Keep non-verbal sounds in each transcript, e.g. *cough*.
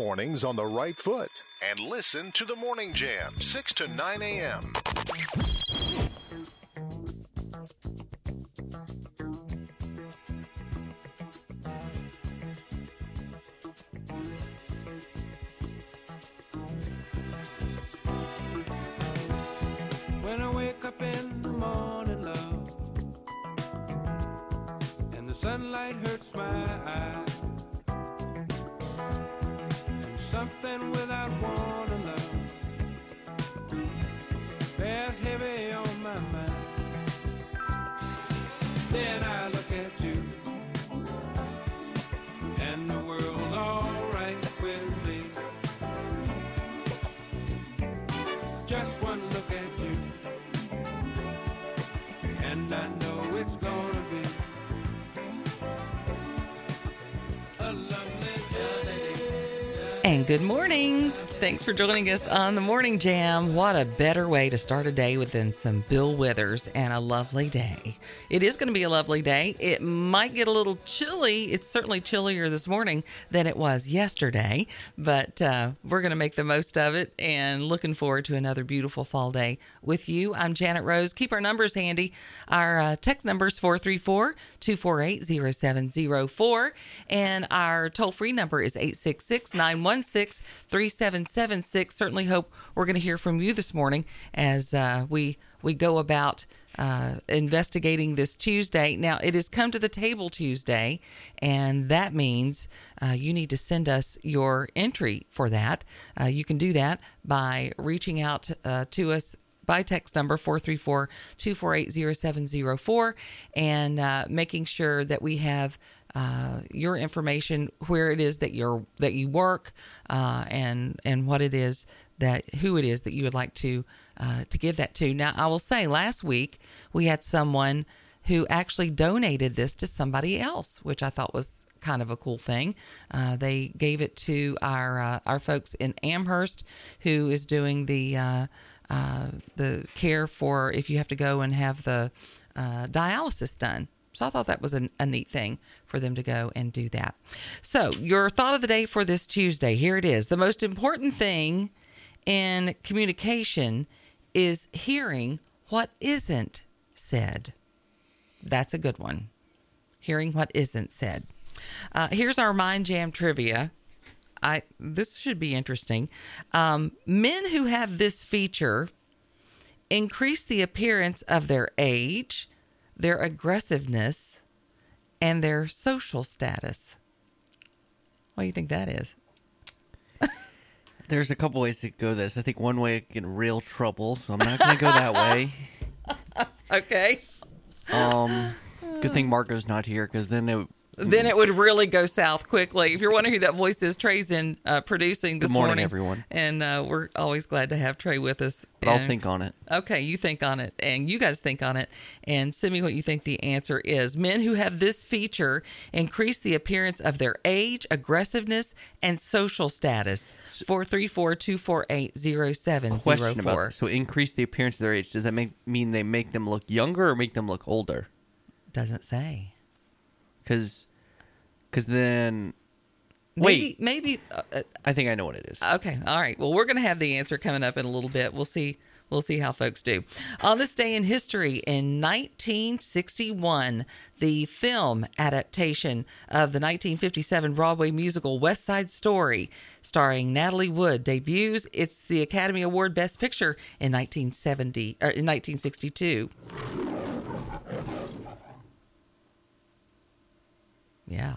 mornings on the right foot and listen to the Morning Jam, 6 to 9 a.m. good morning. Thanks for joining us on the Morning Jam. What a better way to start a day than some Bill Withers and a lovely day. It is going to be a lovely day. It might get a little chilly. It's certainly chillier this morning than it was yesterday, but uh, we're going to make the most of it and looking forward to another beautiful fall day with you. I'm Janet Rose. Keep our numbers handy. Our uh, text number is 434 248 0704, and our toll free number is 866 916 3776. Certainly hope we're going to hear from you this morning as uh, we, we go about. Uh, investigating this Tuesday. Now, it has come to the table Tuesday, and that means uh, you need to send us your entry for that. Uh, you can do that by reaching out uh, to us by text number 434-248-0704 and uh, making sure that we have uh, your information where it is that you're that you work uh, and and what it is that who it is that you would like to uh, to give that to. Now, I will say, last week we had someone who actually donated this to somebody else, which I thought was kind of a cool thing. Uh, they gave it to our uh, our folks in Amherst, who is doing the uh, uh, the care for if you have to go and have the uh, dialysis done. So I thought that was a, a neat thing for them to go and do that. So your thought of the day for this Tuesday, here it is. The most important thing in communication is hearing what isn't said. That's a good one. Hearing what isn't said. Uh, here's our Mind Jam trivia. I this should be interesting. Um, men who have this feature increase the appearance of their age, their aggressiveness, and their social status. What do you think that is? *laughs* There's a couple ways to go this. I think one way I get in real trouble, so I'm not going to go that way. *laughs* Okay. Um, good thing Marco's not here because then it, Then it would really go south quickly. If you're wondering who that voice is, Trey's in uh, producing this Good morning, everyone. and uh, we're always glad to have Trey with us. but I'll And- think on it. Okay, you think on it, and you guys think on it, and send me what you think the answer is. Men who have this feature increase the appearance of their age, aggressiveness, and social status. Four three four two four eight zero seven zero four. this. So increase the appearance of their age. Does that make mean they make them look younger or make them look older? Doesn't say. Because then Maybe, Wait. maybe. Uh, uh, I think I know what it is. Okay. All right. Well, we're going to have the answer coming up in a little bit. We'll see. We'll see how folks do. On this day in history, in 1961, the film adaptation of the 1957 Broadway musical West Side Story, starring Natalie Wood, debuts. It's the Academy Award Best Picture in 1970 or in 1962. Yeah.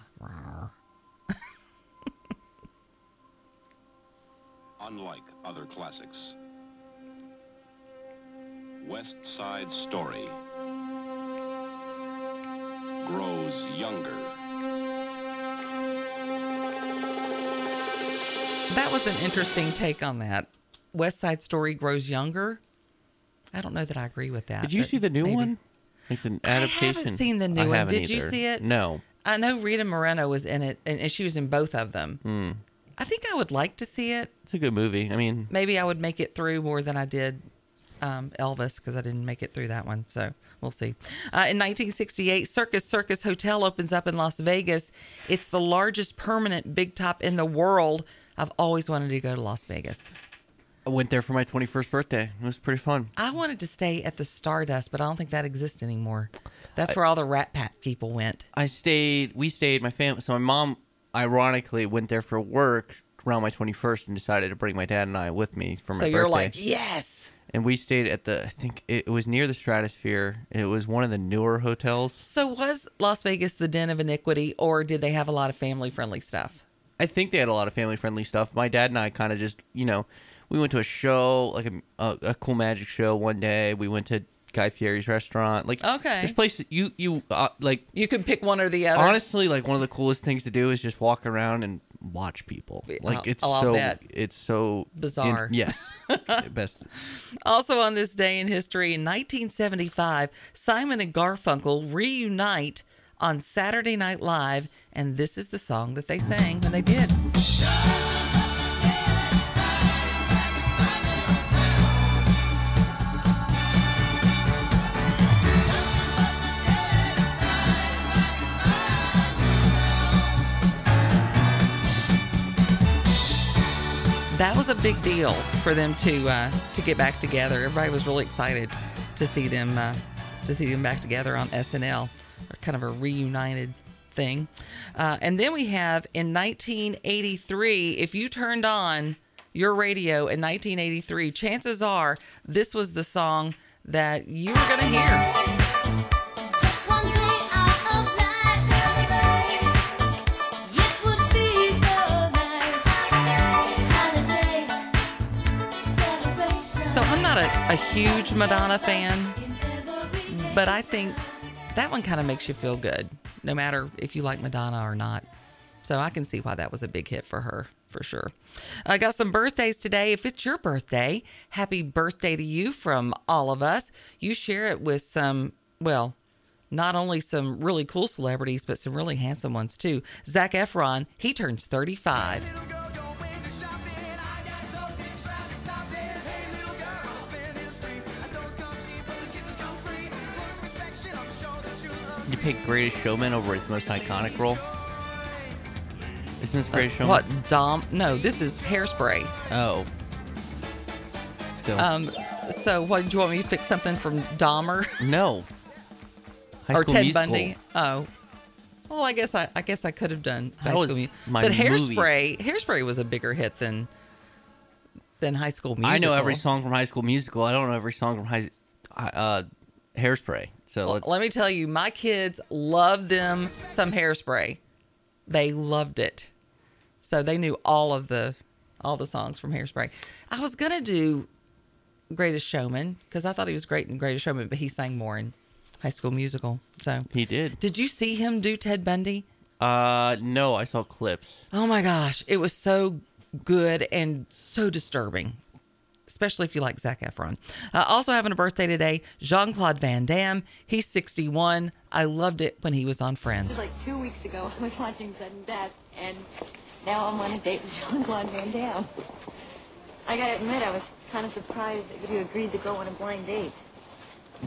Unlike other classics, West Side Story grows younger. That was an interesting take on that. West Side Story grows younger. I don't know that I agree with that. Did you see the new maybe. one? Like the I haven't seen the new I one. haven't Did you see it? No. I know Rita Moreno was in it, and and she was in both of them. Hmm. I would like to see it. It's a good movie. I mean, Maybe I would make it through more than I did um, Elvis because I didn't make it through that one. So we'll see. Uh, in 1968, Circus Circus Hotel opens up in Las Vegas. It's the largest permanent big top in the world. I've always wanted to go to Las Vegas. I went there for my 21st birthday. It was pretty fun. I wanted to stay at the Stardust, but I don't think that exists anymore. That's where all the Rat Pack people went. I stayed. We stayed. My family. So my mom, ironically, went there for work around my 21st and decided to bring my dad and I with me for my So birthday. you're like, yes. and we stayed at the. I think it was near the Stratosphere. It was one of the newer hotels. So was Las Vegas the den of iniquity, or did they have a lot of family friendly stuff? I think they had a lot of family friendly stuff. My dad and I kind of just, you know, we went to a show, like a, a, a cool magic show one day. We went to Guy Fieri's restaurant. Like, Okay. there's places you you uh, like. You can pick one or the other. Honestly, like one of the coolest things to do is just walk around and watch people. Like I'll- it's oh, I'll so bet. it's so Bizarre. *laughs* yes, best. *laughs* Also on this day in history, in 1975, Simon and Garfunkel reunite on Saturday Night Live, and this is the song that they sang when they did. That was a big deal for them to uh, to get back together. Everybody was really excited to see them uh, to see them back together on SNL, kind of a reunited thing. Uh, and then we have in 1983, if you turned on your radio in 1983, chances are this was the song that you were going to hear. A, huge Madonna fan, but I think that one kind of makes you feel good, no matter if you like Madonna or not. So I can see why that was a big hit for her, for sure. I got some birthdays today. If it's your birthday, happy birthday to you from all of us. You share it with some, well, not only some really cool celebrities, but some really handsome ones too. Zac Efron, he turns 35. You pick Greatest Showman over his most iconic role. Isn't this Greatest Showman? What, Dom? No, this is Hairspray. Oh. Still. Um, so what, do you want me to pick something from Dahmer? no. High or Ted Musical. Bundy. Oh, well, I guess I, I guess I could have done That High School Musical, but movie. Hairspray, Hairspray was a bigger hit than than High School Musical. I know every song from High School Musical. I don't know every song from High uh, Hairspray. So let's. let me tell you, my kids loved them some Hairspray. They loved it, so they knew all of the all the songs from Hairspray. I was gonna do Greatest Showman because I thought he was great in Greatest Showman, but he sang more in High School Musical. So he did. Did you see him do Ted Bundy? Uh, no, I saw clips. Oh my gosh, it was so good and so disturbing, especially if you like Zac Efron. Uh, also having a birthday today, Jean Claude Van Damme. He's 61. I loved it when he was on Friends. It was like two weeks ago. *laughs* I was watching Sudden Death, and now I'm on a date with *laughs* Jean Claude Van Damme. I gotta admit, I was kind of surprised that you agreed to go on a blind date.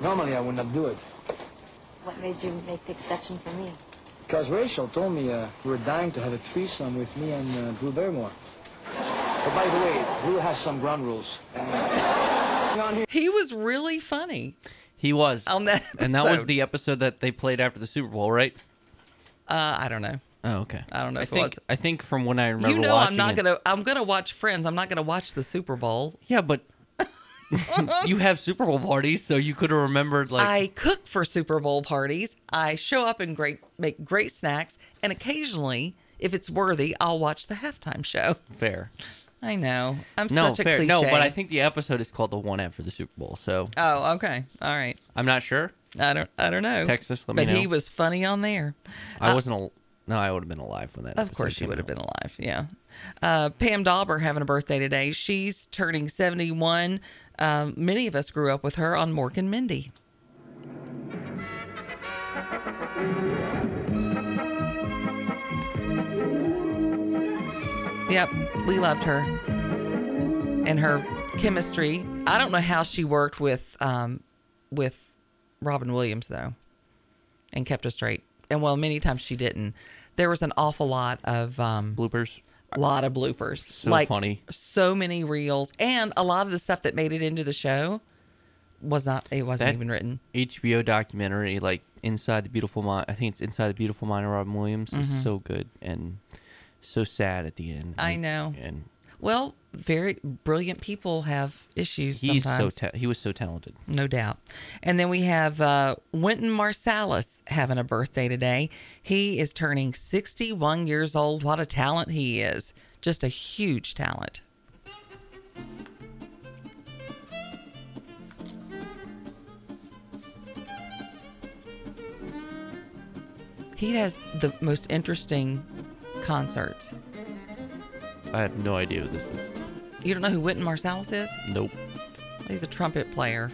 Normally, I would not do it. What made you make the exception for me? Because Rachel told me uh, you were dying to have a threesome with me and uh, Drew Barrymore. But by the way, Drew has some ground rules. He was really funny. He was On that and that was episode. the episode that they played after the Super Bowl, right? Uh, I don't know. Oh, okay. I don't know I if it think was. I think from when I remember You know, watching I'm not it- gonna. I'm gonna watch Friends. I'm not gonna watch the Super Bowl. Yeah, but *laughs* you have Super Bowl parties, so you could have remembered like I cook for Super Bowl parties. I show up and great make great snacks, and occasionally, if it's worthy, I'll watch the halftime show. fair. I know. I'm No, such a fair. cliche. No, but I think the episode is called the one after the Super Bowl, so Oh, okay. All right. I'm not sure. I don't. I don't know. Text us, let me but he was funny on there. I wasn't. Al- no, I would have been alive when that. Of episode course, you came would have out. been alive. Yeah. Uh, Pam Dawber having a birthday today. She's turning 71. Um, many of us grew up with her on Mork and Mindy. Yep, we loved her and her chemistry. I don't know how she worked with um, with Robin Williams though, and kept us straight. And well, many times she didn't. There was an awful lot of um, bloopers. A lot of bloopers. So like funny. so many reels, and a lot of the stuff that made it into the show was not. It wasn't That- even written. HBO documentary, like Inside the Beautiful Mind. I think it's Inside the Beautiful Mind of Robin Williams. is so good and so sad at the end. I know. And Well, very brilliant people have issues he's sometimes. so ta- he was so talented. no doubt. And then we have uh, Wynton Marsalis having a birthday today. He is turning 61 years old. What a talent he is! Just a huge talent. He has the most interesting concerts. I have no idea who this is. You don't know who Wynton Marsalis is? Nope. He's a trumpet player.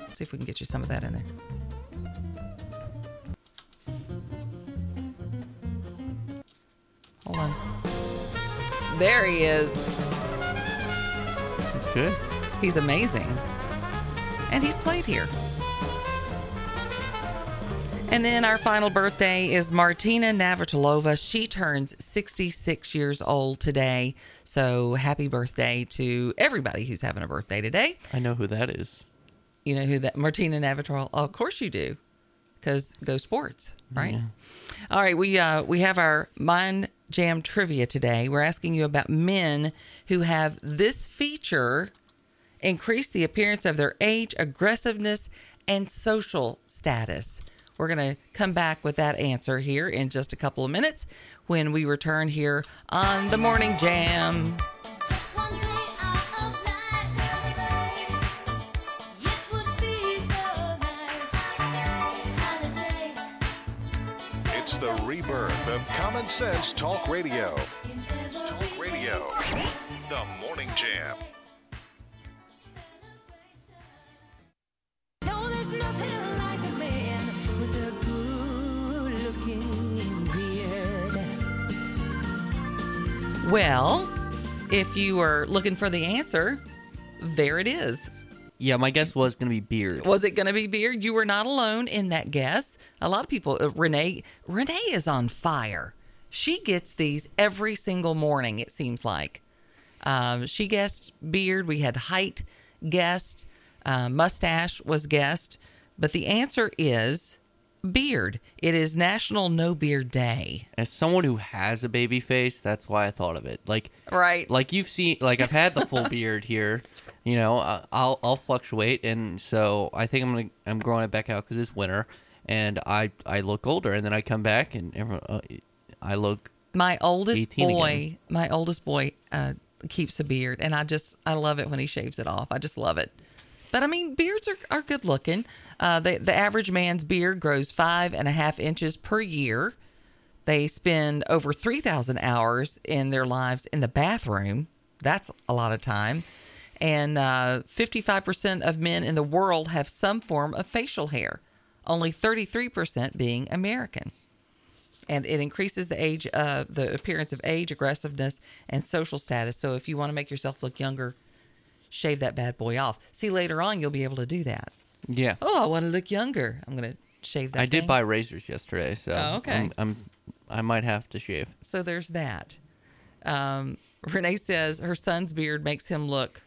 Let's see if we can get you some of that in there. Hold on. There he is. Good. He's amazing. And he's played here. And then our final birthday is Martina Navratilova. She turns 66 years old today. So happy birthday to everybody who's having a birthday today. I know who that is. You know who that Martina Navratilova? Oh, of course you do, because go sports, right? All right, we uh, we have our Mind Jam trivia today. We're asking you about men who have this feature increase the appearance of their age, aggressiveness, and social status. We're going to come back with that answer here in just a couple of minutes when we return here on the Morning Jam. One day out of life, it would be so nice. Holiday, It's the rebirth of Common Sense Talk Radio. Talk Radio. The Morning Jam. No, Well, if you were looking for the answer, there it is. Yeah, my guess was gonna be beard. Was it going to be beard? You were not alone in that guess. A lot of people. Uh, Renee. Renee is on fire. She gets these every single morning. It seems like. Um, she guessed beard. We had height guessed. Uh, mustache was guessed, but the answer is beard. It is National No Beard Day. As someone who has a baby face, that's why I thought of it. Like, Right. like you've seen, like I've had the full *laughs* beard here. You know, uh, I'll I'll fluctuate, and so I think I'm gonna I'm growing it back out because it's winter, and I I look older, and then I come back, and everyone, uh, I look my oldest boy again. my oldest boy uh, keeps a beard and i just i love it when he shaves it off i just love it but i mean beards are, are good looking. Uh, the, the average man's beard grows five and a half inches per year. They spend over 3000 hours in their lives in the bathroom. That's a lot of time. And uh, 55% of men in the world have some form of facial hair only 33% being american. And it increases the age, uh, the appearance of age, aggressiveness, and social status. So if you want to make yourself look younger, shave that bad boy off. See, later on you'll be able to do that. yeah. Oh, I want to look younger. I'm gonna shave that. I did thing. buy razors yesterday, so Oh, okay. I'm, I'm I might have to shave. So there's that. Um, *laughs* Renee says her son's beard makes him look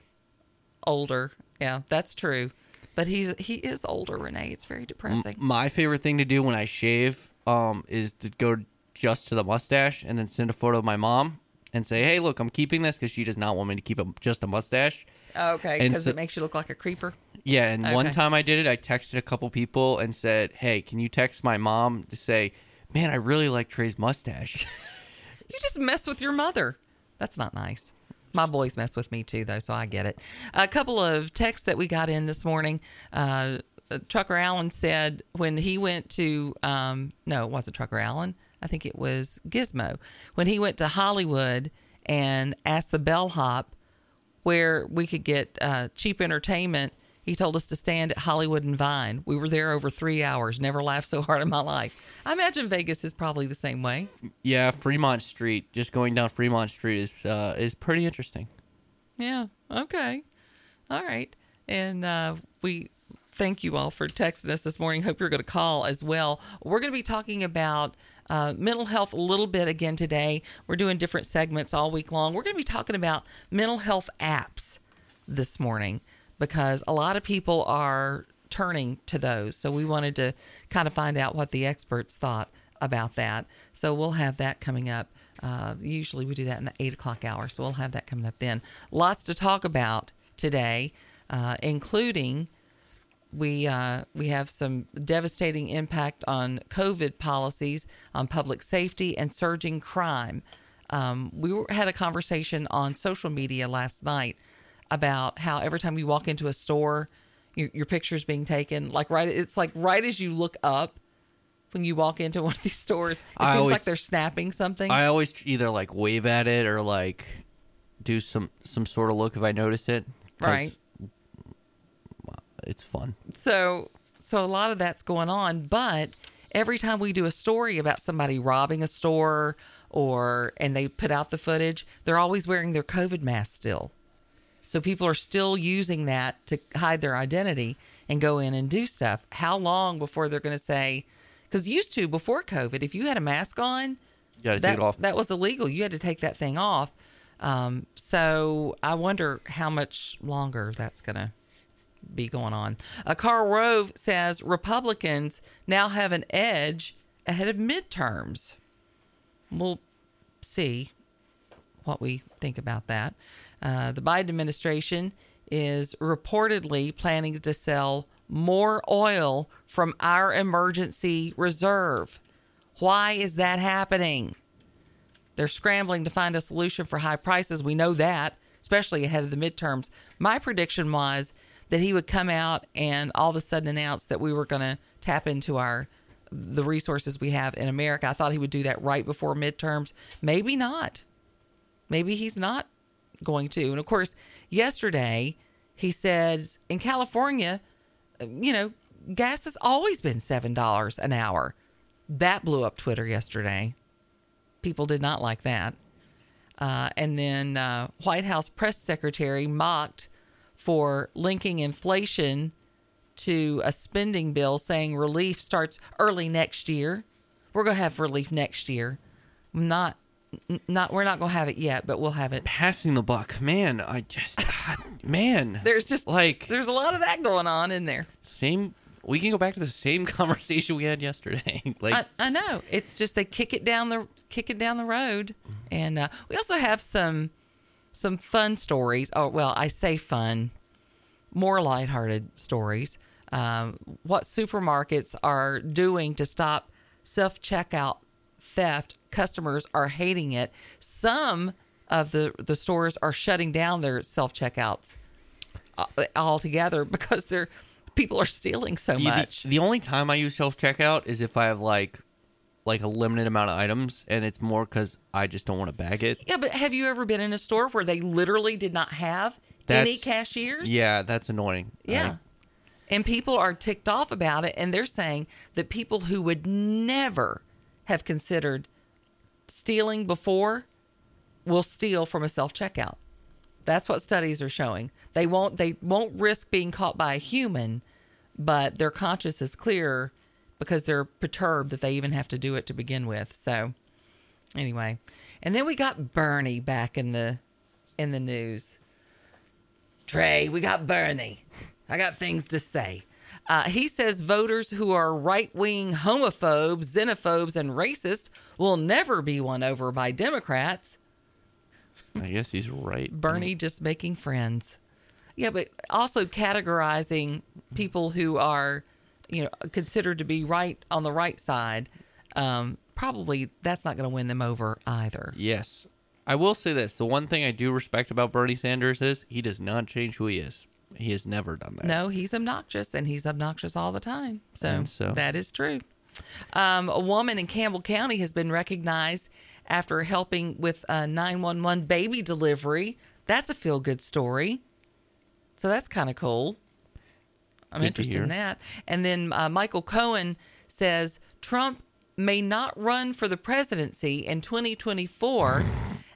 older. Yeah, that's true. But he's he is older, Renee. It's very depressing. My favorite thing to do when I shave um is to go just to the mustache and then send a photo of my mom and say, "Hey, look, I'm keeping this because she does not want me to keep a, just a mustache." Okay, because so- it makes you look like a creeper. Yeah, and one time I did it, I texted a couple people and said, "Hey, can you text my mom to say, man, I really like Trey's mustache." *laughs* *laughs* You just mess with your mother. That's not nice. My boys mess with me too, though, so I get it. A couple of texts that we got in this morning. Uh, Trucker Allen said when he went to, um, no, it wasn't Trucker Allen. I think it was Gizmo. When he went to Hollywood and asked the bellhop where we could get uh, cheap entertainment, he told us to stand at Hollywood and Vine. We were there over three hours. Never laughed so hard in my life. I imagine Vegas is probably the same way. yeah, Fremont Street, just going down Fremont Street is uh, is pretty interesting. Yeah. Okay. All right. And uh, we thank you all for texting us this morning. Hope you're going to call as well. We're going to be talking about uh, mental health a little bit again today. We're doing different segments all week long. We're going to be talking about mental health apps this morning because a lot of people are turning to those. So we wanted to kind of find out what the experts thought about that. So we'll have that coming up. Uh, usually we do that in the eight o'clock hour. So we'll have that coming up then. Lots to talk about today, uh, including we uh, we have some devastating impact on COVID policies on public safety and surging crime. Um, we were, had a conversation on social media last night about how every time you walk into a store, your, your picture's being taken. Like right, it's like right as you look up when you walk into *laughs* one of these stores, it I seems always- like they're snapping something. I always either like wave at it or like do some some sort of look if I notice it. Right. It's fun. so so a lot of that's going on but every time we do a story about somebody robbing a store or and they put out the footage they're always wearing their covid mask still so people are still using that to hide their identity and go in and do stuff how long before they're going to say because used to before covid if you had a mask on that, take it off. that was illegal you had to take that thing off um, so i wonder how much longer that's going to be going on. Uh, Karl Rove says Republicans now have an edge ahead of midterms. We'll see what we think about that. Uh, the Biden administration is reportedly planning to sell more oil from our emergency reserve. Why is that happening? They're scrambling to find a solution for high prices. We know that, especially ahead of the midterms. My prediction was that he would come out and all of a sudden announce that we were going to tap into our the resources we have in America. I thought he would do that right before midterms. Maybe not. Maybe he's not going to. And of course, yesterday he said in California, you know, gas has always been $7 an hour. That blew up Twitter yesterday. People did not like that. Uh, and then uh, White House press secretary mocked for linking inflation to a spending bill, saying relief starts early next year. We're going to have relief next year. Not, not we're not going to have it yet, but we'll have it. Passing the buck, man. I just, man. *laughs* There's just like there's a lot of that going on in there. same. We can go back to the same *laughs* conversation we had yesterday. *laughs* like I, I know. It's just they kick it down the kick it down the road, and uh, we also have some some fun stories. Oh well, I say fun, more lighthearted stories. Um, what supermarkets are doing to stop self checkout theft? Customers are hating it. Some of the the stores are shutting down their self checkouts altogether *laughs* because they're people are stealing so You- the- much. The, only time I use self checkout is if I have like like a limited amount of items, and it's more because I just don't want to bag it. Yeah, but have you ever been in a store where they literally did not have any cashiers? Yeah, that's annoying. Yeah. I- and people are ticked off about it, and they're saying that people who would never have considered stealing before will steal from a self checkout. That's what studies are showing. They won't they won't risk being caught by a human, but their conscience is clear because they're perturbed that they even have to do it to begin with. So anyway, and then we got Bernie back in the in the news. Trey, we got Bernie. I got things to say. Uh, he says voters who are right wing homophobes, xenophobes, and racist will never be won over by Democrats. I guess he's right. Bernie just making friends. Yeah, but also categorizing people who are, you know, considered to be right on the right side. Um, probably that's not going to win them over either. Yes. I will say this. The one thing I do respect about Bernie Sanders is he does not change who he is. He has never done that. No, he's obnoxious, and he's obnoxious all the time. So, so- that is true. Um, a woman in Campbell County has been recognized after helping with a 911 baby delivery. That's a feel good story. So that's kind of cool. I'm Good interested in that. And then uh, Michael Cohen says Trump may not run for the presidency in 2024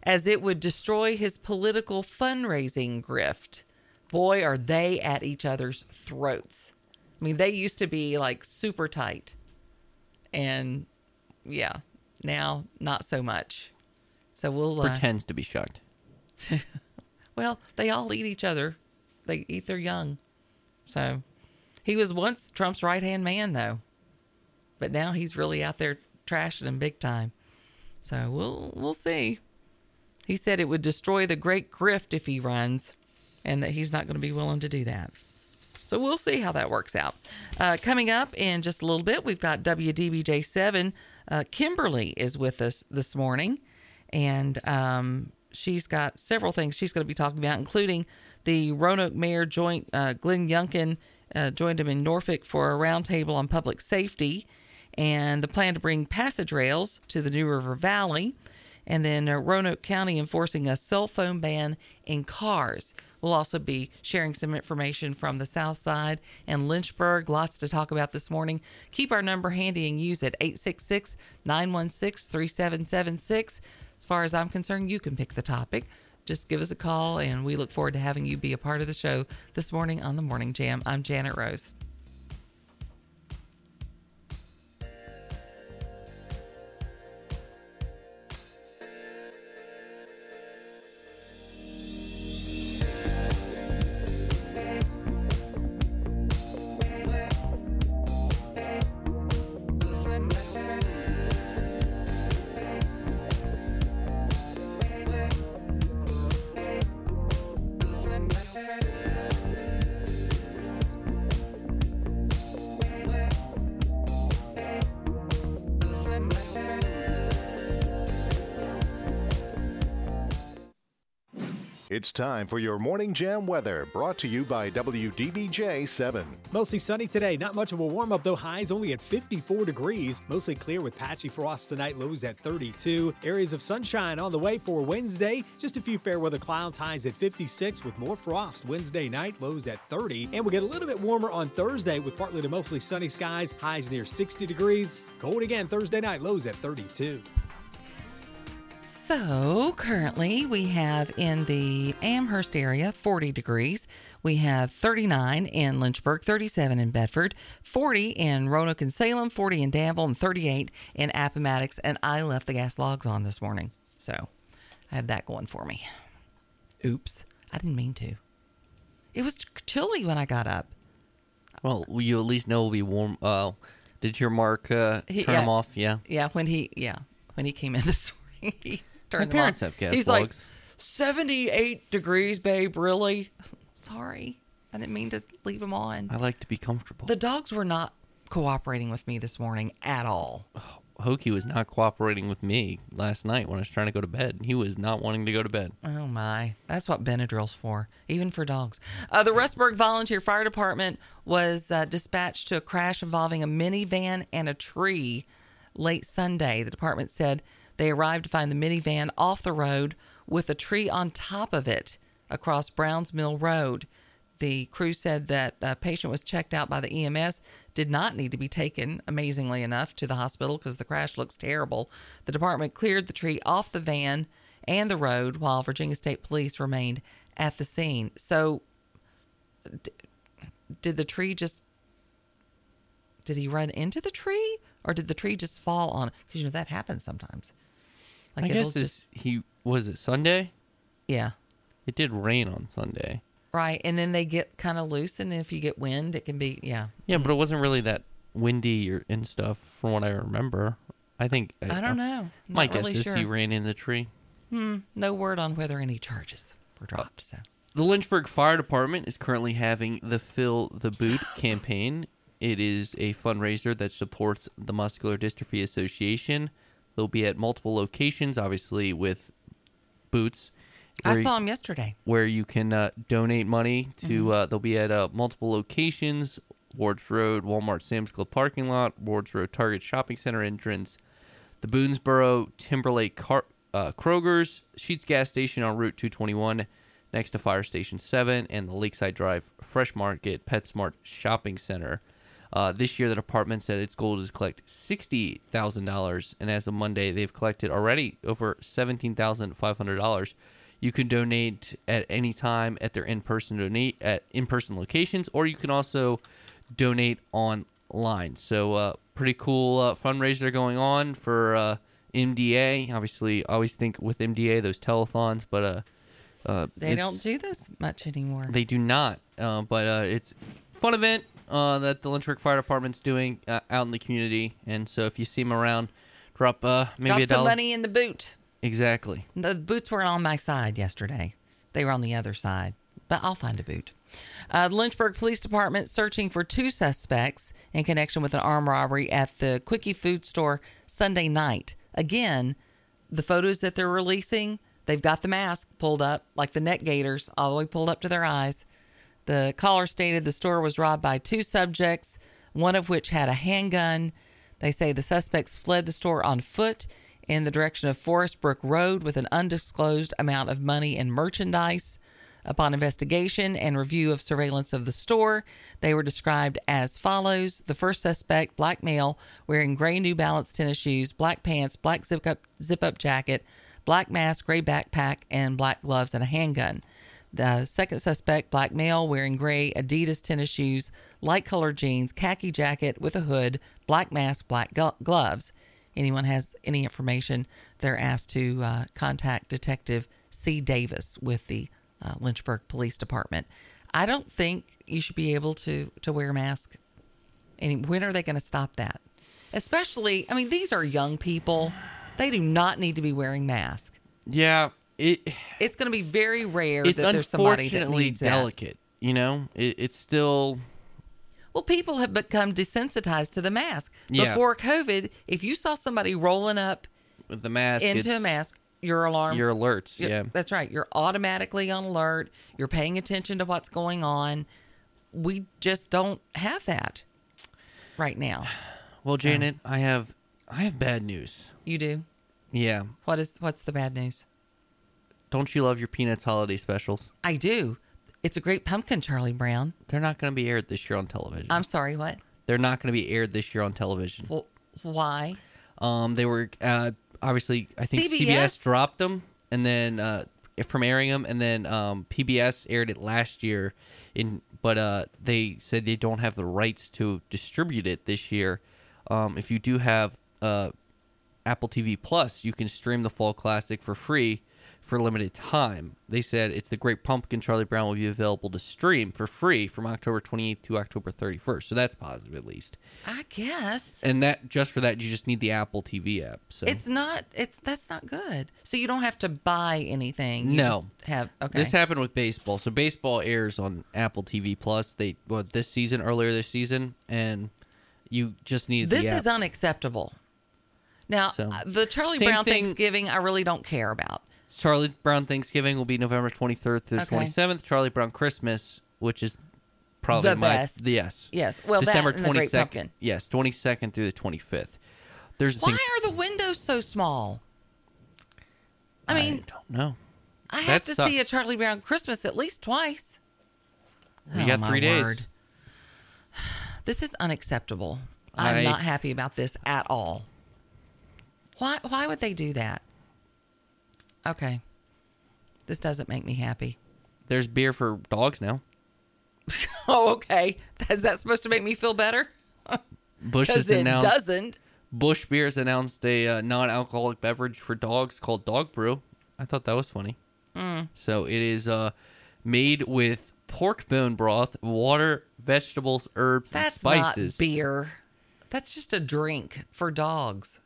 as it would destroy his political fundraising grift. Boy, are they at each other's throats. I mean, they used to be like super tight. And yeah, now not so much. So we'll uh, Pretends to be shocked. *laughs* well, they all eat each other. They eat their young. So he was once Trump's right hand man, though. But now he's really out there trashing him big time. So we'll we'll see. He said it would destroy the great grift if he runs, and that he's not going to be willing to do that. So we'll see how that works out. Uh, coming up in just a little bit, we've got WDBJ7. Uh, Kimberly is with us this morning, and um, she's got several things she's going to be talking about, including the Roanoke Mayor joint. Uh, Glenn Youngkin uh, joined him in Norfolk for a roundtable on public safety and the plan to bring passage rails to the New River Valley. And then uh, Roanoke County enforcing a cell phone ban in cars. We'll also be sharing some information from the South Side and Lynchburg. Lots to talk about this morning. Keep our number handy and use it 866 916 3776. As far as I'm concerned, you can pick the topic. Just give us a call, and we look forward to having you be a part of the show this morning on the Morning Jam. I'm Janet Rose. It's time for your Morning Jam weather, brought to you by WDBJ 7. Mostly sunny today. Not much of a warm up though. Highs only at 54 degrees. Mostly clear with patchy frost tonight. Lows at 32. Areas of sunshine on the way for Wednesday. Just a few fair weather clouds. Highs at 56 with more frost Wednesday night. Lows at 30. And we'll get a little bit warmer on Thursday with partly to mostly sunny skies. Highs near 60 degrees. Cold again Thursday night. Lows at 32. So currently we have in the Amherst area 40 degrees. We have 39 in Lynchburg, 37 in Bedford, 40 in Roanoke and Salem, 40 in Danville, and 38 in Appomattox. And I left the gas logs on this morning. So I have that going for me. Oops. I didn't mean to. It was chilly when I got up. Well, you at least know it'll be warm. Uh, did your mark uh, turn He- them yeah. off? Yeah. Yeah, when he yeah, when he came in *laughs* this morning, *laughs* he turned My parents off. have gas He's like 78 degrees, babe, really? Sorry. I didn't mean to leave them on. I like to be comfortable. The dogs were not cooperating with me this morning at all. Hokie was not cooperating with me last night when I was trying to go to bed. He was not wanting to go to bed. Oh my. That's what Benadryl's for, even for dogs. Uh, the Rustburg Volunteer Fire Department was uh, dispatched to a crash involving a minivan and a tree late Sunday. The department said they arrived to find the minivan off the road with a tree on top of it across Browns Mill Road. The crew said that the patient was checked out by the EMS, did not need to be taken, amazingly enough, to the hospital because the crash looks terrible. The department cleared the tree off the van and the road while Virginia State Police remained at the scene. So, d- did the tree just. Did he run into the tree or did the tree just fall on? Because, you know, that happens sometimes. I it'll guess it's, he was it Sunday. Yeah. It did rain on Sunday. Right. And then they get kind of loose. And if you get wind, it can be, yeah. Yeah, but it wasn't really that windy or and stuff from what I remember. I think I don't know. My Not guess really is sure. he ran in the tree. Hmm. No word on whether any charges were dropped. So. The Lynchburg Fire Department is currently having the Fill the Boot *gasps* campaign. It is a fundraiser that supports the Muscular Dystrophy Association. They'll be at multiple locations, obviously with boots. I saw them yesterday. where you can uh, donate money to. Mhm. Uh, they'll be at uh, multiple locations: Wards Road, Walmart, Sam's Club parking lot, Wards Road, Target shopping center entrance, the Boonsboro Timberlake Car- uh, Kroger's, Sheetz gas station on Route 221, next to Fire Station 7, and the Lakeside Drive Fresh Market PetSmart shopping center. Uh, this year, the department said its goal is to collect sixty thousand dollars, and as of Monday, they've collected already over seventeen thousand five hundred dollars. You can donate at any time at their in-person donate at in-person locations, or you can also donate online. So uh, pretty cool uh, fundraiser going on for uh, MDA. Obviously, I always think with MDA those telethons, but uh, uh, They don't do this much anymore. They do not. Uh, but uh, it's fun event uh, that the Lynchburg Fire Department's doing uh, out in the community. And so if you see them around, drop uh, maybe Drop a some dollar. money in the boot. Exactly. The boots weren't on my side yesterday. They were on the other side, but I'll find a boot. Uh, the Lynchburg Police Department searching for two suspects in connection with an armed robbery at the Quickie Food Store Sunday night. Again, the photos that they're releasing, they've got the mask pulled up, like the neck gaiters, all the way pulled up to their eyes. The caller stated the store was robbed by two subjects, one of which had a handgun. They say the suspects fled the store on foot in the direction of Forest Brook Road with an undisclosed amount of money and merchandise. Upon investigation and review of surveillance of the store, they were described as follows. The first suspect, black male, wearing gray New Balance tennis shoes, black pants, black zip up, zip up jacket, black mask, gray backpack, and black gloves and a handgun. The second suspect, black male, wearing gray Adidas tennis shoes, light colored jeans, khaki jacket with a hood, black mask, black gloves. Anyone has any information, they're asked to uh, contact Detective C. Davis with the uh, Lynchburg Police Department. I don't think you should be able to to wear a mask. And when are they going to stop that? Especially, I mean, these are young people. They do not need to be wearing masks. Yeah, it It's going to be very rare that there's somebody that needs that. delicate. You know, it, it's still Well, people have become desensitized to the mask. Yeah. Before COVID, if you saw somebody rolling up with the mask into a mask, your alarm. Your you're- yeah. That's right. You're automatically on alert. You're paying attention to what's going on. We just don't have that right now. Well, So- Janet, I have I have bad news. You do? Yeah. What is what's the bad news? Don't you love your Peanuts holiday specials? I do. It's a great pumpkin, Charlie Brown. They're not going to be aired this year on television. I'm sorry, what? They're not going to be aired this year on television. Well, why? Um, they were uh, obviously I think CBS? CBS, dropped them, and then uh, from airing them, and then um, PBS aired it last year. In but uh, they said they don't have the rights to distribute it this year. Um, if you do have uh, Apple TV Plus, you can stream the Fall Classic for free for a limited time. They said it's the Great Pumpkin. Charlie Brown will be available to stream for free from October 28th to October 31st. So that's positive at least. I guess. And that just for that, you just need the Apple TV app. So It's not it's that's not good. So you don't have to buy anything. You No. just have okay. This happened with baseball. So baseball airs on Apple TV Plus. They well this season, earlier this season, and you just need This is unacceptable. Now, So- the Charlie Brown thing- Thanksgiving, I really don't care about. Charlie Brown Thanksgiving will be November 23rd through Okay. 27th. Charlie Brown Christmas, which is probably The my best. yes. Yes. Well, that December and the Great Pumpkin. Yes, 22nd through the 25th. There's the Why thing. are the windows so small? I mean, don't know. I, have that to see a sucks. Charlie Brown Christmas at least twice. You Oh, got my three days. word. *sighs* This is unacceptable. I'm I- not happy about this at all. Why why would they do that? Okay. This doesn't make me happy. There's beer for dogs now. *laughs* Oh, okay. Is that supposed to make me feel better? *laughs* Busch has it announced doesn't. Busch Beers announced a uh, non-alcoholic beverage for dogs called Dog Brew. I thought that was funny. Mm. So it is uh, made with pork bone broth, water, vegetables, herbs, That's and spices. not beer. That's just a drink for dogs.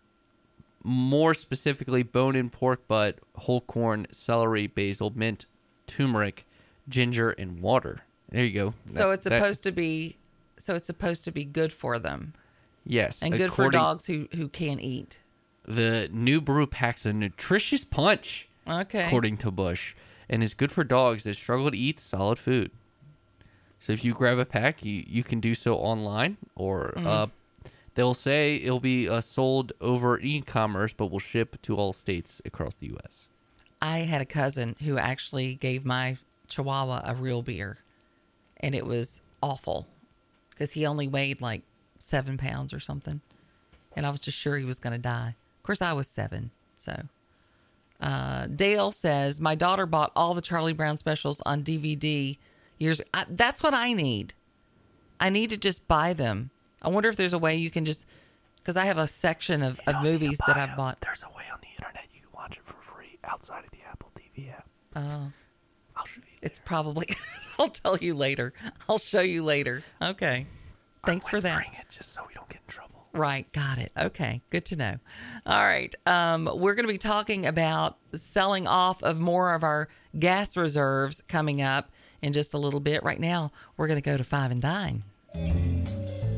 More specifically, bone-in pork butt, whole corn, celery, basil, mint, turmeric, ginger, and water. There you go. So That- it's that- supposed to be so it's supposed to be good for them yes, and good for dogs who who can't eat. The new brew packs a nutritious punch. Okay. According to Busch, and is good for dogs that struggle to eat solid food. So if you grab a pack, you, you can do so online, or Mhm. uh, they'll say it'll be uh, sold over e-commerce, but will ship to all states across the U.S. I had a cousin who actually gave my chihuahua a real beer, and it was awful because he only weighed like seven pounds or something, and I was just sure he was going to die. Of course, I was seven, so. Uh, Dale says my daughter bought all the Charlie Brown specials on DVD years. I, that's what I need. I need to just buy them. I wonder if there's a way you can just because I have a section of, of movies that I've bought. There's a way on the internet you can watch it for free outside of the Apple TV app. Oh, I'll show you. it's probably. *laughs* I'll tell you later. I'll show you later. Okay. Thanks for that. It just so we don't get in trouble. Right, got it. Okay, good to know. All right, um, we're going to be talking about selling off of more of our gas reserves coming up in just a little bit. Right now, we're going to go to Five and Dine.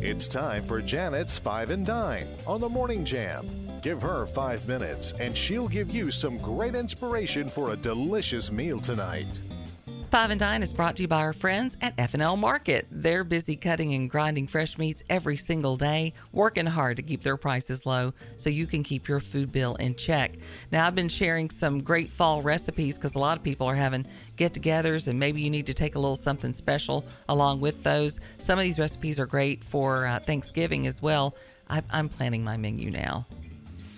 It's time for Janet's Five and Dine on the Morning Jam. Give her five minutes and she'll give you some great inspiration for a delicious meal tonight. Five and Dine is brought to you by our friends at F&L Market. They're busy cutting and grinding fresh meats every single day, working hard to keep their prices low so you can keep your food bill in check. Now, I've been sharing some great fall recipes because a lot of people are having get-togethers and maybe you need to take a little something special along with those. Some of these recipes are great for uh, Thanksgiving as well. I, I'm planning my menu now.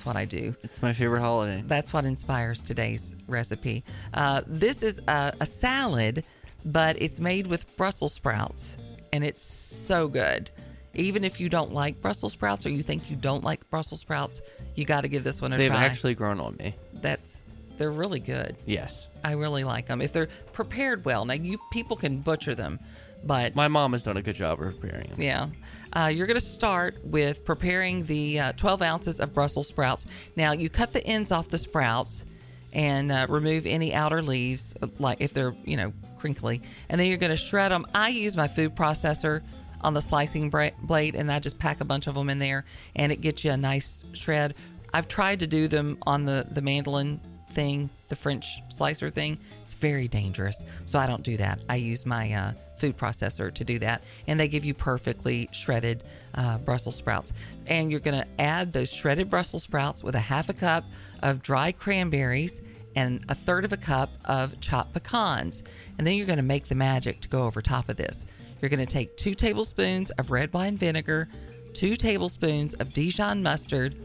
That's what I do. It's my favorite holiday. That's what inspires today's recipe. Uh, this is a, a salad, but it's made with Brussels sprouts, and it's so good. Even if you don't like Brussels sprouts or you think you don't like Brussels sprouts, you got to give this one a try. They've try. actually grown on me. That's they're really good. Yes. I really like them if they're prepared well. Now you people can butcher them, but My mom has done a good job of preparing them. yeah. Uh, you're going to start with preparing the uh, 12 ounces of Brussels sprouts. Now, you cut the ends off the sprouts and uh, remove any outer leaves, like if they're, you know, crinkly. And then you're going to shred them. I use my food processor on the slicing bra- blade and I just pack a bunch of them in there and it gets you a nice shred. I've tried to do them on the, the mandolin thing, the French slicer thing, it's very dangerous. So I don't do that. I use my uh, food processor to do that. And they give you perfectly shredded uh, Brussels sprouts. And you're going to add those shredded Brussels sprouts with a half a cup of dried cranberries and a third of a cup of chopped pecans. And then you're going to make the magic to go over top of this. You're going to take two tablespoons of red wine vinegar, two tablespoons of Dijon mustard,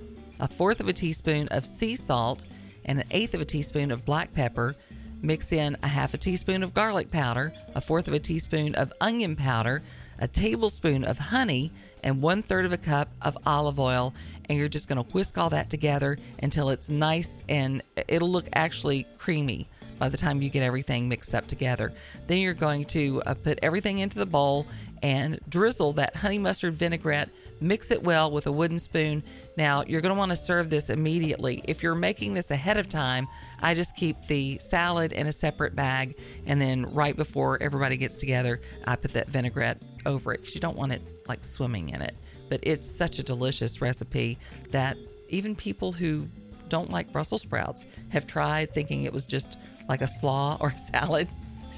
a fourth of a teaspoon of sea salt, and an eighth of a teaspoon of black pepper. Mix in a half a teaspoon of garlic powder, a fourth of a teaspoon of onion powder, a tablespoon of honey, and one third of a cup of olive oil. And you're just going to whisk all that together until it's nice and it'll look actually creamy by the time you get everything mixed up together. Then you're going to uh, put everything into the bowl and drizzle that honey mustard vinaigrette. Mix it well with a wooden spoon. Now, you're going to want to serve this immediately. If you're making this ahead of time, I just keep the salad in a separate bag, and then right before everybody gets together, I put that vinaigrette over it because you don't want it like swimming in it. But it's such a delicious recipe that even people who don't like Brussels sprouts have tried thinking it was just like a slaw or a *laughs* salad.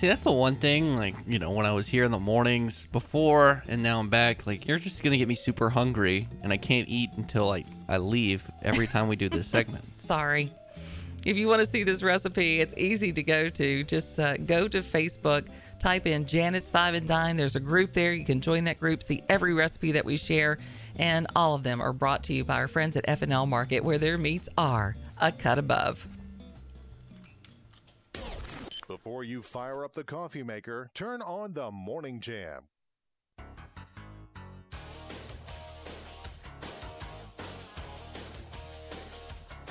See, that's the one thing, like, you know, when I was here in the mornings before and now I'm back, like, you're just going to get me super hungry and I can't eat until, like, I leave every time we do this *laughs* segment. Sorry. If you want to see this recipe, it's easy to go to. Just uh, go to Facebook, type in Janet's Five and Dine. There's a group there. You can join that group, see every recipe that we share, and all of them are brought to you by our friends at F&L Market, where their meats are a cut above. Before you fire up the coffee maker, turn on the Morning Jam.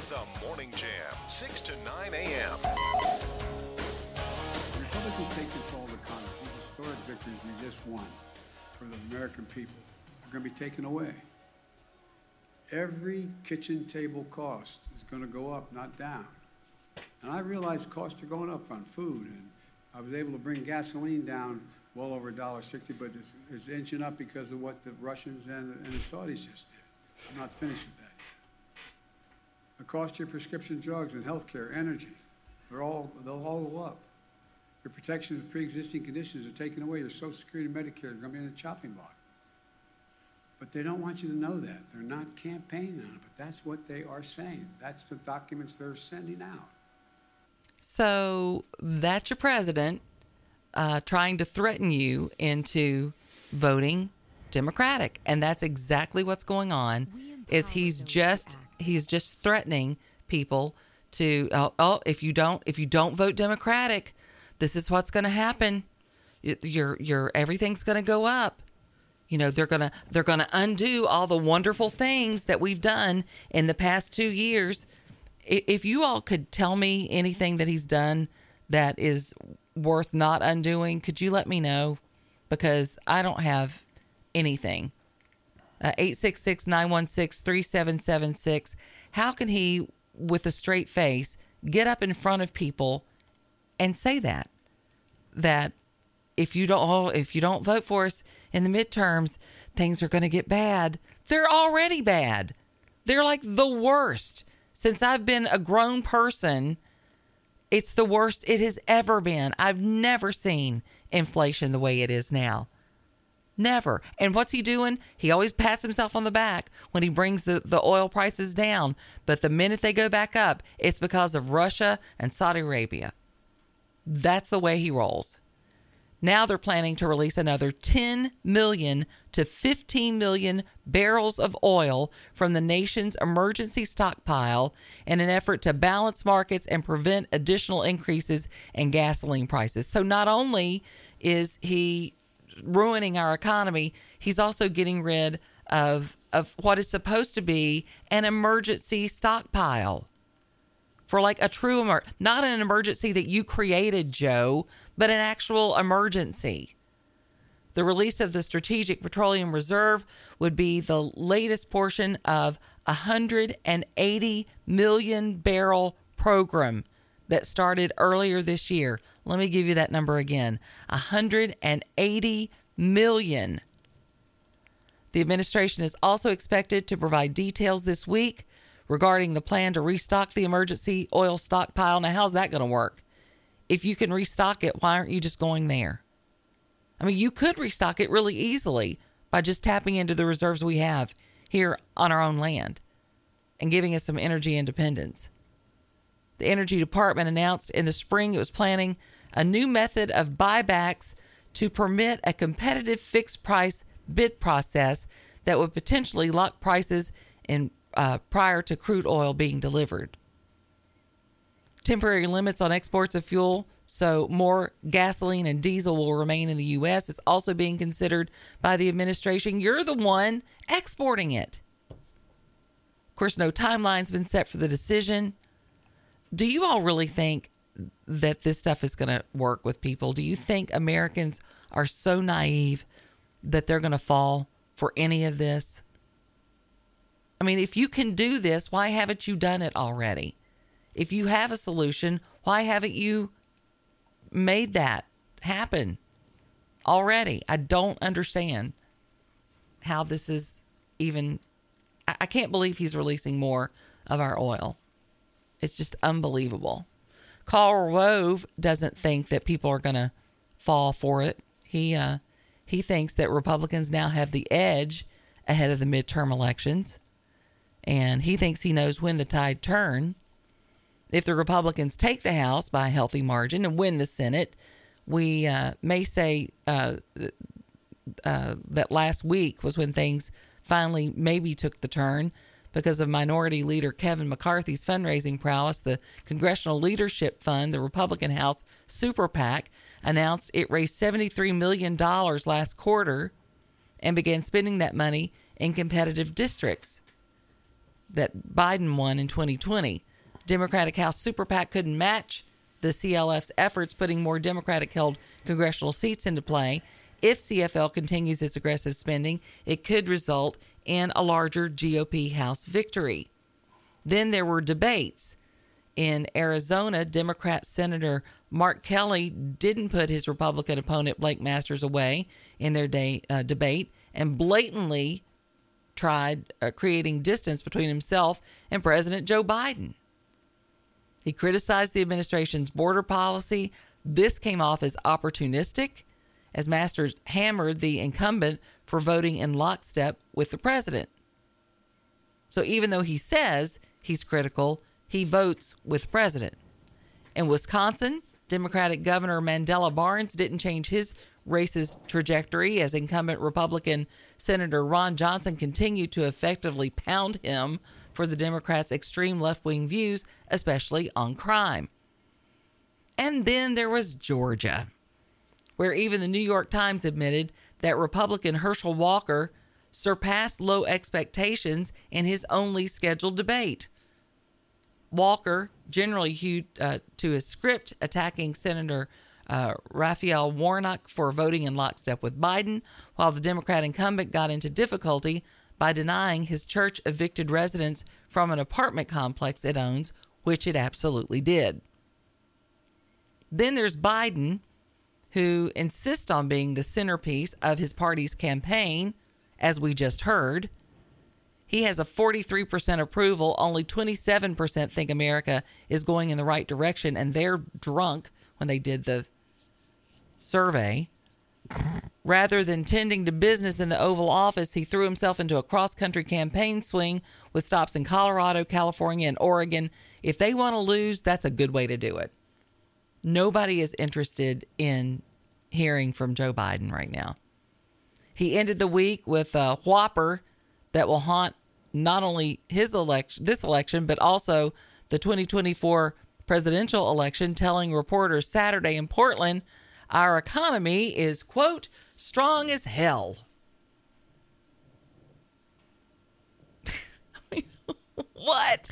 The Morning Jam, 6 to 9 a.m. Republicans take control of the Congress. These historic victories we just won for the American people are going to be taken away. Every kitchen table cost is going to go up, not down. And I realize costs are going up on food, and I was able to bring gasoline down well over $1.60, but it's, it's inching up because of what the Russians and, and the Saudis just did. I'm not finished with that yet. The cost of your prescription drugs and health care, energy, they're all, they'll all go up. Your protection of pre-existing conditions are taken away. Your Social Security and Medicare are going to be in the chopping block. But they don't want you to know that. They're not campaigning on it, but that's what they are saying. That's the documents they're sending out. So that's your president uh, trying to threaten you into voting Democratic, and that's exactly what's going on. Is he's just he's just threatening people to oh, oh if you don't if you don't vote Democratic, this is what's going to happen. Your your everything's going to go up. You know, they're going to they're to undo all the wonderful things that we've done in the past 2 years. If you all could tell me anything that he's done that is worth not undoing, could you let me know? Because I don't have anything. Uh, 866 916 3776. How can he, with a straight face, get up in front of people and say that? That if you don't oh, if you don't vote for us in the midterms, things are going to get bad. They're already bad. They're like the worst. Since I've been a grown person, it's the worst it has ever been. I've never seen inflation the way it is now. Never. And what's he doing? He always pats himself on the back when he brings the, the oil prices down. But the minute they go back up, it's because of Russia and Saudi Arabia. That's the way he rolls. Now they're planning to release another 10 million to 15 million barrels of oil from the nation's emergency stockpile in an effort to balance markets and prevent additional increases in gasoline prices. So not only is he ruining our economy, he's also getting rid of of what is supposed to be an emergency stockpile for like a true emer- not an emergency that you created, Joe, but an actual emergency. The release of the Strategic Petroleum Reserve would be the latest portion of a 180 million barrel program that started earlier this year. Let me give you that number again 180 million. The administration is also expected to provide details this week regarding the plan to restock the emergency oil stockpile. Now, how's that going to work? If you can restock it, why aren't you just going there? I mean, you could restock it really easily by just tapping into the reserves we have here on our own land and giving us some energy independence. The Energy Department announced in the spring it was planning a new method of buybacks to permit a competitive fixed price bid process that would potentially lock prices in uh, prior to crude oil being delivered. Temporary limits on exports of fuel, so more gasoline and diesel will remain in the U.S., is also being considered by the administration. You're the one exporting it. Of course, no timeline's been set for the decision. Do you all really think that this stuff is going to work with people? Do you think Americans are so naive that they're going to fall for any of this? I mean, if you can do this, why haven't you done it already? If you have a solution, why haven't you made that happen already? I don't understand how this is even. I can't believe he's releasing more of our oil. It's just unbelievable. Karl Rove doesn't think that people are going to fall for it. He uh, he thinks that Republicans now have the edge ahead of the midterm elections, and he thinks he knows when the tide turn. If the Republicans take the House by a healthy margin and win the Senate, we uh, may say uh, uh, that last week was when things finally maybe took the turn because of Minority Leader Kevin McCarthy's fundraising prowess. The Congressional Leadership Fund, the Republican House Super PAC, announced it raised $73 million last quarter and began spending that money in competitive districts that Biden won in 2020. Democratic House Super PAC couldn't match the CLF's efforts, putting more Democratic held congressional seats into play. If CFL continues its aggressive spending, it could result in a larger GOP House victory. Then there were debates. In Arizona, Democrat Senator Mark Kelly didn't put his Republican opponent Blake Masters away in their day, uh, debate and blatantly tried uh, creating distance between himself and President Joe Biden. He criticized the administration's border policy. This came off as opportunistic, as Masters hammered the incumbent for voting in lockstep with the president. So even though he says he's critical, he votes with president. In Wisconsin, Democratic Governor Mandela Barnes didn't change his racist trajectory as incumbent Republican Senator Ron Johnson continued to effectively pound him for the Democrats' extreme left wing views, especially on crime. And then there was Georgia, where even the New York Times admitted that Republican Herschel Walker surpassed low expectations in his only scheduled debate. Walker generally hewed uh, to his script, attacking Senator uh, Raphael Warnock for voting in lockstep with Biden, while the Democrat incumbent got into difficulty by denying his church evicted residents from an apartment complex it owns, which it absolutely did. Then there's Biden, who insists on being the centerpiece of his party's campaign, as we just heard. He has a 43% approval. Only 27% think America is going in the right direction, and they're drunk when they did the survey. Rather than tending to business in the Oval Office, he threw himself into a cross country campaign swing with stops in Colorado, California, and Oregon. If they want to lose, that's a good way to do it. Nobody is interested in hearing from Joe Biden right now. He ended the week with a whopper that will haunt not only his election, this election, but also the 2024 presidential election, telling reporters Saturday in Portland, our economy is, quote, strong as hell. *laughs* what?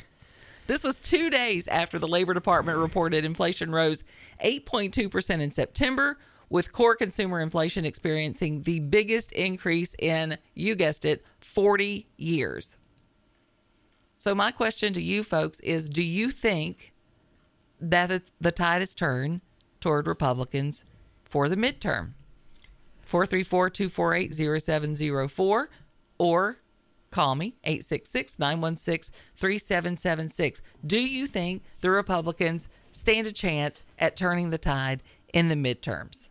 This was two days after the Labor Department reported inflation rose 8.2% in September, with core consumer inflation experiencing the biggest increase in, you guessed it, 40 years. So, my question to you folks is Do you think that the tide has turned toward Republicans for the midterm? 434 248 0704 or call me 866 916 3776. Do you think the Republicans stand a chance at turning the tide in the midterms?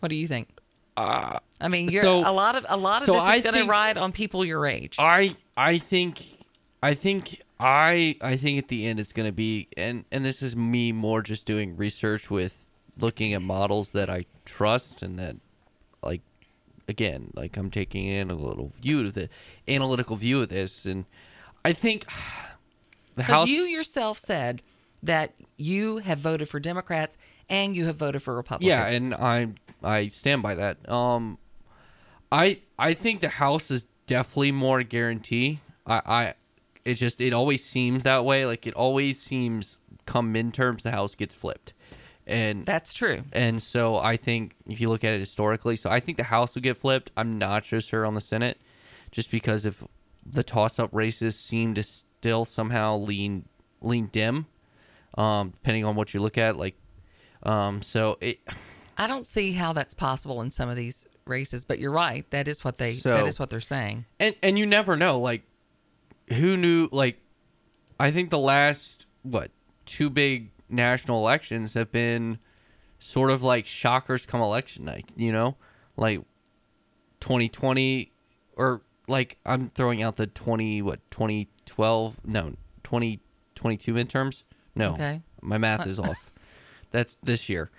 What do you think? Uh, I mean, you're, so- a lot of a lot of so this is going to ride on people your age. I I think I think I I think at the end it's going to be and and this is me more just doing research with looking at models that I trust and that like again like I'm taking in a little view of the analytical view of this and I think *sighs* the Because house you yourself said that you have voted for Democrats and you have voted for Republicans. Yeah, and I I stand by that. Um, I I think the House is definitely more guarantee. I I it just it always seems that way. Like it always seems come midterms the House gets flipped, and that's true. And so I think if you look at it historically, so I think the House will get flipped. I'm not so sure on the Senate, just because if the toss-up races seem to still somehow lean lean Dem, um, depending on what you look at. Like, um, so it. *sighs* I don't see how that's possible in some of these races, but you're right. That is what they So- that is what they're saying. and and you never know like who knew like i think the last what two big national elections have been sort of like shockers come election night you know? Like 2020 or like i'm throwing out the 20 what 2012 no 2022 midterms? No. Okay. my math is off. *laughs* That's this year.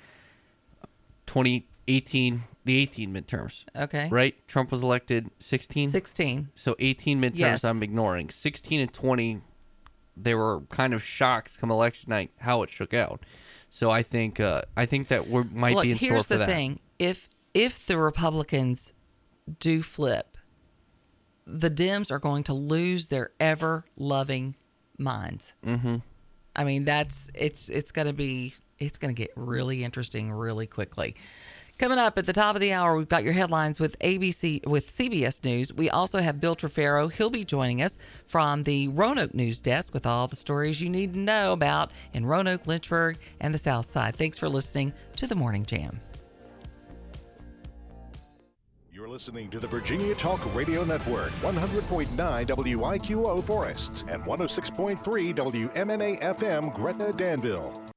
2018 the 18 midterms. Okay. right? Trump was elected 16 16. so 18 midterms Yes. i'm ignoring. 16 and 20 they were kind of shocked come election night how it shook out so i think uh i think that we might Look, be in store for that. here's the thing: if if the Republicans do flip, the Dems are going to lose their ever loving minds. mm-hmm I mean, that's it's it's going to be it's going to get really interesting really quickly. Coming up at the top of the hour, we've got your headlines with ABC with CBS News. We also have Bill Trefero. He'll be joining us from the Roanoke News Desk with all the stories you need to know about in Roanoke, Lynchburg, and the South Side. Thanks for listening to the Morning Jam. You're listening to the Virginia Talk Radio Network, 100.9 WIQO Forest and 106.3 WMNA FM Gretna Danville.